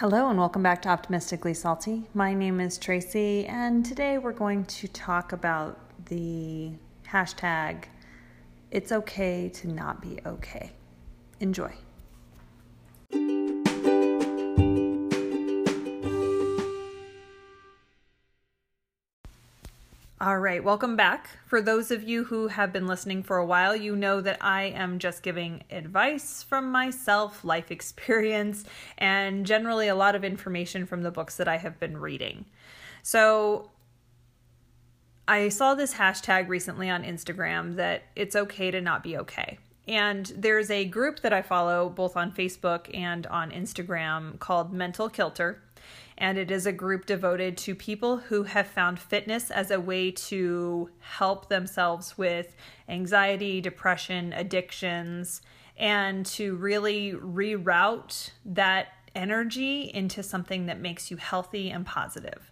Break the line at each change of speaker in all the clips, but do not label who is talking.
Hello, and welcome back to Optimistically Salty. My name is Tracy, and today we're going to talk about the hashtag It's okay to not be okay. Enjoy. All right, welcome back. For those of you who have been listening for a while, you know that I am just giving advice from myself, life experience, and generally a lot of information from the books that I have been reading. So, I saw this hashtag recently on Instagram that it's okay to not be okay. And there's a group that I follow both on Facebook and on Instagram called Mental Kilter and it is a group devoted to people who have found fitness as a way to help themselves with anxiety, depression, addictions, and to really reroute that energy into something that makes you healthy and positive.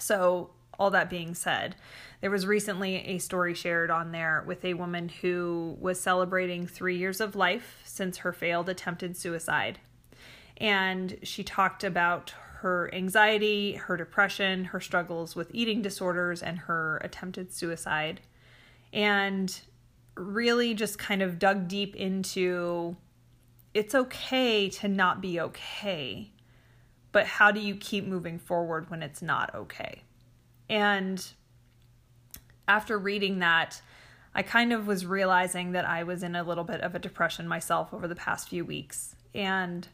So, all that being said, there was recently a story shared on there with a woman who was celebrating three years of life since her failed attempted suicide. And she talked about her anxiety, her depression, her struggles with eating disorders, and her attempted suicide. And really just kind of dug deep into it's okay to not be okay, but how do you keep moving forward when it's not okay? And after reading that, I kind of was realizing that I was in a little bit of a depression myself over the past few weeks. And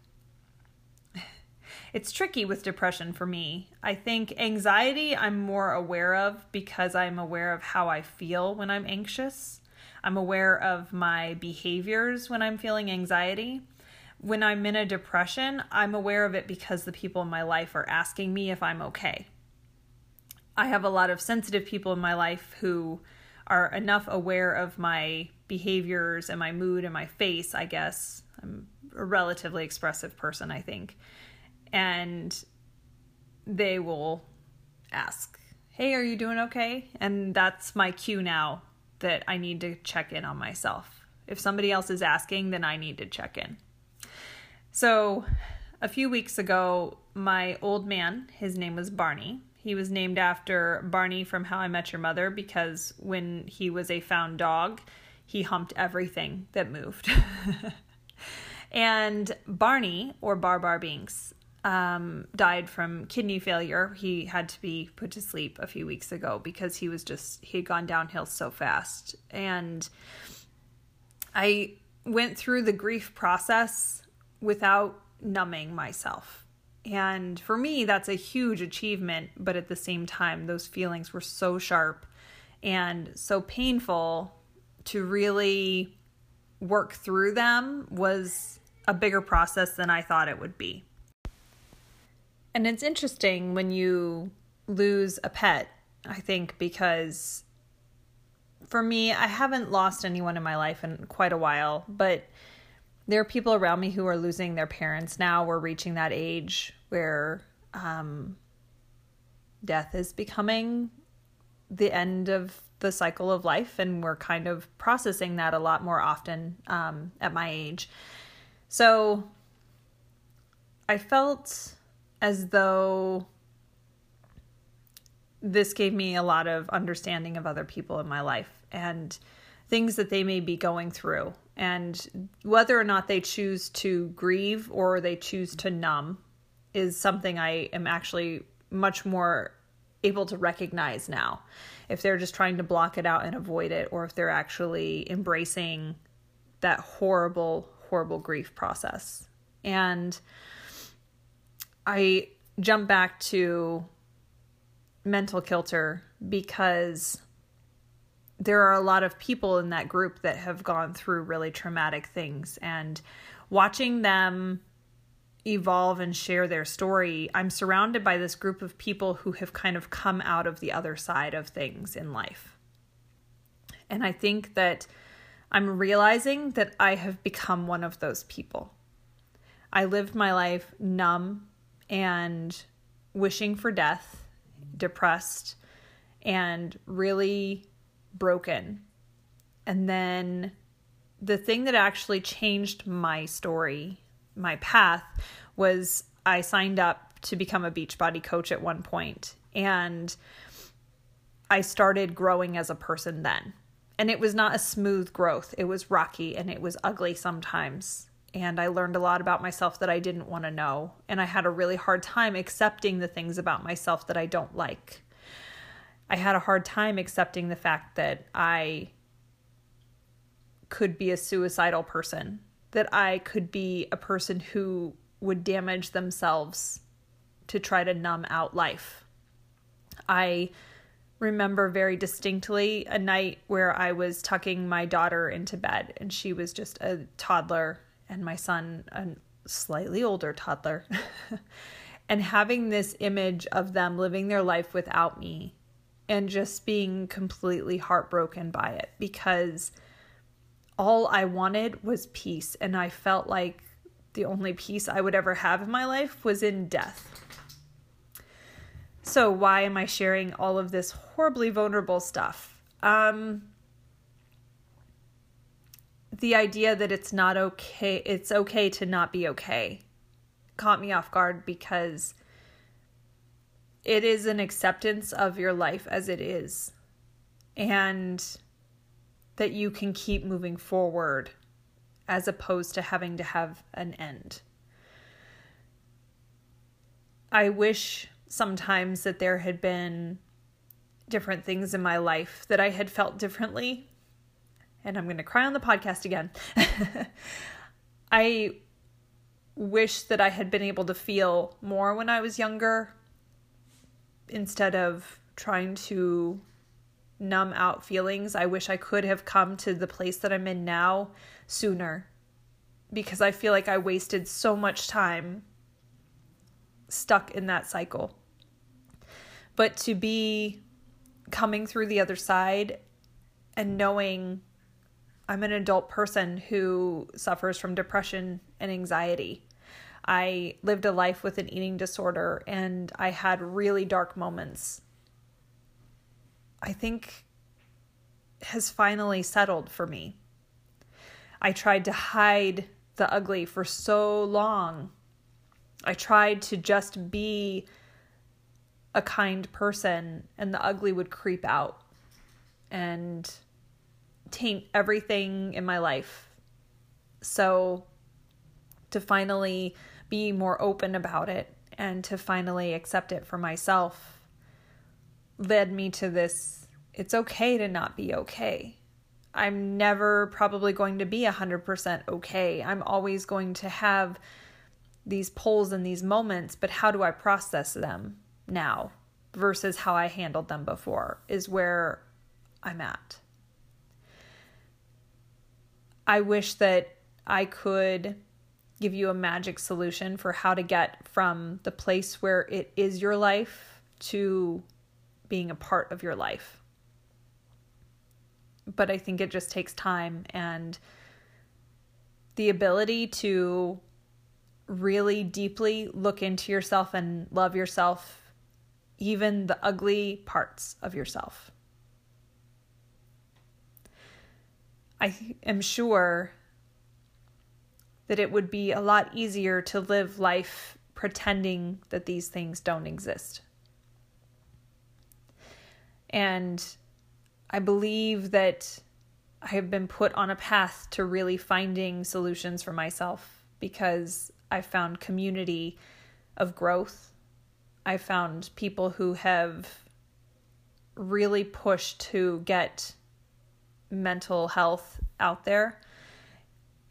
it's tricky with depression for me. I think anxiety I'm more aware of because I'm aware of how I feel when I'm anxious. I'm aware of my behaviors when I'm feeling anxiety. When I'm in a depression, I'm aware of it because the people in my life are asking me if I'm okay. I have a lot of sensitive people in my life who are enough aware of my behaviors and my mood and my face, I guess. I'm a relatively expressive person, I think and they will ask, Hey, are you doing okay? And that's my cue now that I need to check in on myself. If somebody else is asking, then I need to check in. So, a few weeks ago, my old man, his name was Barney. He was named after Barney from How I Met Your Mother because when he was a found dog, he humped everything that moved. and Barney, or Barbar Binks, um, died from kidney failure. He had to be put to sleep a few weeks ago because he was just, he had gone downhill so fast. And I went through the grief process without numbing myself. And for me, that's a huge achievement. But at the same time, those feelings were so sharp and so painful to really work through them was a bigger process than I thought it would be. And it's interesting when you lose a pet, I think, because for me, I haven't lost anyone in my life in quite a while, but there are people around me who are losing their parents now. We're reaching that age where um, death is becoming the end of the cycle of life, and we're kind of processing that a lot more often um, at my age. So I felt as though this gave me a lot of understanding of other people in my life and things that they may be going through and whether or not they choose to grieve or they choose to numb is something I am actually much more able to recognize now. If they're just trying to block it out and avoid it, or if they're actually embracing that horrible, horrible grief process. And I jump back to mental kilter because there are a lot of people in that group that have gone through really traumatic things and watching them evolve and share their story i'm surrounded by this group of people who have kind of come out of the other side of things in life. And i think that i'm realizing that i have become one of those people. I lived my life numb and wishing for death, depressed, and really broken. And then the thing that actually changed my story, my path, was I signed up to become a Beachbody coach at one point, and I started growing as a person then. And it was not a smooth growth, it was rocky and it was ugly sometimes. And I learned a lot about myself that I didn't want to know. And I had a really hard time accepting the things about myself that I don't like. I had a hard time accepting the fact that I could be a suicidal person, that I could be a person who would damage themselves to try to numb out life. I remember very distinctly a night where I was tucking my daughter into bed and she was just a toddler and my son a slightly older toddler. and having this image of them living their life without me and just being completely heartbroken by it because all I wanted was peace. And I felt like the only peace I would ever have in my life was in death. So, why am I sharing all of this horribly vulnerable stuff? Um, the idea that it's not okay, it's okay to not be okay, caught me off guard because it is an acceptance of your life as it is and that you can keep moving forward as opposed to having to have an end. I wish sometimes that there had been different things in my life that I had felt differently. And I'm going to cry on the podcast again. I wish that I had been able to feel more when I was younger instead of trying to numb out feelings. I wish I could have come to the place that I'm in now sooner because I feel like I wasted so much time stuck in that cycle. But to be coming through the other side and knowing I'm an adult person who suffers from depression and anxiety I lived a life with an eating disorder and I had really dark moments. I think has finally settled for me. I tried to hide the ugly for so long. I tried to just be a kind person, and the ugly would creep out and taint everything in my life. So, to finally be more open about it and to finally accept it for myself led me to this it's okay to not be okay. I'm never probably going to be 100% okay. I'm always going to have these pulls and these moments, but how do I process them now versus how I handled them before is where I'm at. I wish that I could give you a magic solution for how to get from the place where it is your life to being a part of your life. But I think it just takes time and the ability to really deeply look into yourself and love yourself, even the ugly parts of yourself. I am sure that it would be a lot easier to live life pretending that these things don't exist. And I believe that I have been put on a path to really finding solutions for myself because I found community of growth. I found people who have really pushed to get mental health out there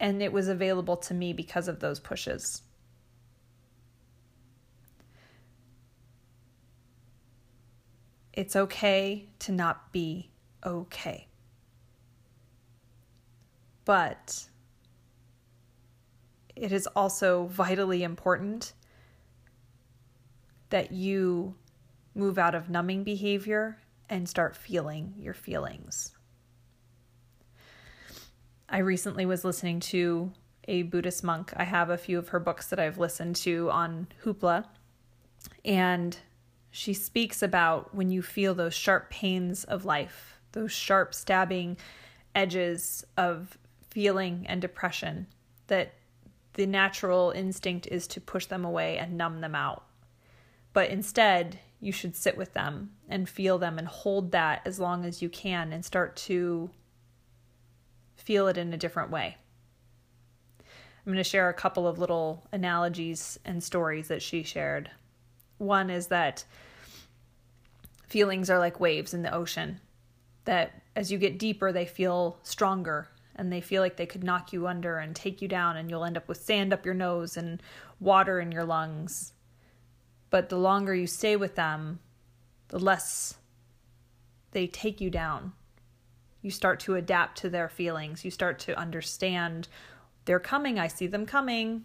and it was available to me because of those pushes. It's okay to not be okay. But it is also vitally important that you move out of numbing behavior and start feeling your feelings. I recently was listening to a Buddhist monk. I have a few of her books that I've listened to on Hoopla. And she speaks about when you feel those sharp pains of life, those sharp stabbing edges of feeling and depression, that the natural instinct is to push them away and numb them out. But instead, you should sit with them and feel them and hold that as long as you can and start to feel it in a different way. I'm going to share a couple of little analogies and stories that she shared. One is that feelings are like waves in the ocean, that as you get deeper, they feel stronger and they feel like they could knock you under and take you down, and you'll end up with sand up your nose and water in your lungs. But the longer you stay with them, the less they take you down. You start to adapt to their feelings. You start to understand they're coming. I see them coming.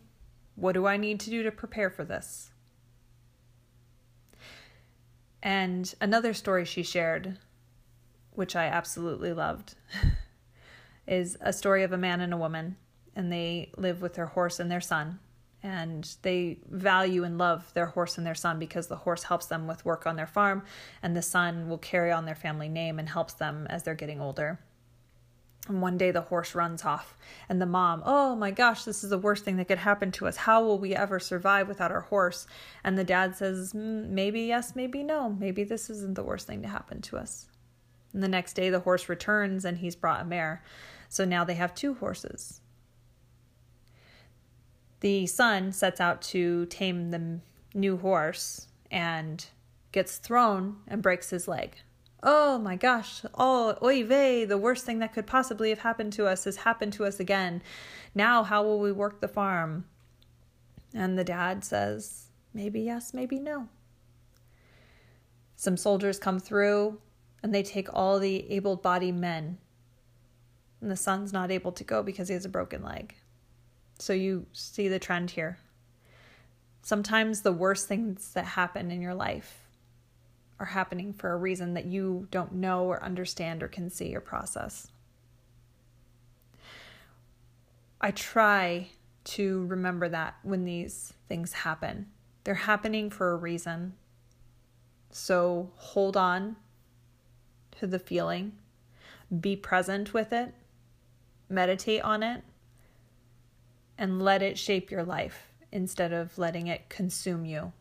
What do I need to do to prepare for this? And another story she shared, which I absolutely loved, is a story of a man and a woman, and they live with their horse and their son. And they value and love their horse and their son because the horse helps them with work on their farm, and the son will carry on their family name and helps them as they're getting older. And one day the horse runs off, and the mom, oh my gosh, this is the worst thing that could happen to us. How will we ever survive without our horse? And the dad says, mm, maybe yes, maybe no. Maybe this isn't the worst thing to happen to us. And the next day the horse returns and he's brought a mare. So now they have two horses. The son sets out to tame the new horse and gets thrown and breaks his leg oh my gosh, oh, oy vey, the worst thing that could possibly have happened to us has happened to us again. Now, how will we work the farm? And the dad says, maybe yes, maybe no. Some soldiers come through and they take all the able bodied men. And the son's not able to go because he has a broken leg. So you see the trend here. Sometimes the worst things that happen in your life are happening for a reason that you don't know or understand or can see or process. I try to remember that when these things happen. They're happening for a reason. So hold on to the feeling, be present with it, meditate on it, and let it shape your life instead of letting it consume you.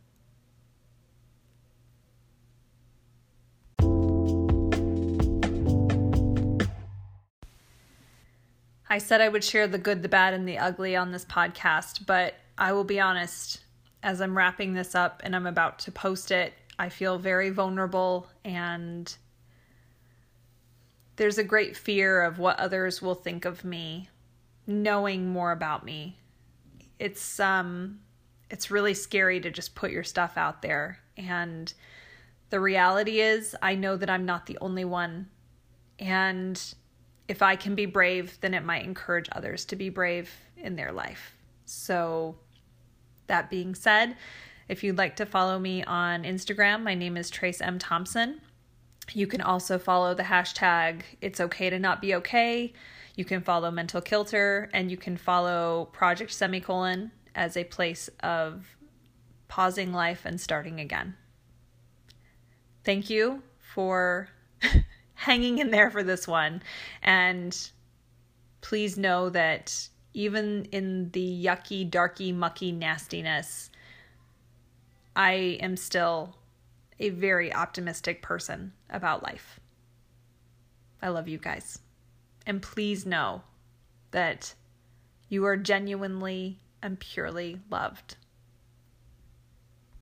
I said I would share the good, the bad, and the ugly on this podcast, but I will be honest, as I'm wrapping this up and I'm about to post it, I feel very vulnerable and there's a great fear of what others will think of me knowing more about me. It's um it's really scary to just put your stuff out there and the reality is I know that I'm not the only one and if I can be brave, then it might encourage others to be brave in their life. So, that being said, if you'd like to follow me on Instagram, my name is Trace M. Thompson. You can also follow the hashtag It's Okay to Not Be Okay. You can follow Mental Kilter and you can follow Project Semicolon as a place of pausing life and starting again. Thank you for hanging in there for this one. And please know that even in the yucky, darky, mucky nastiness, I am still a very optimistic person about life. I love you guys. And please know that you are genuinely and purely loved.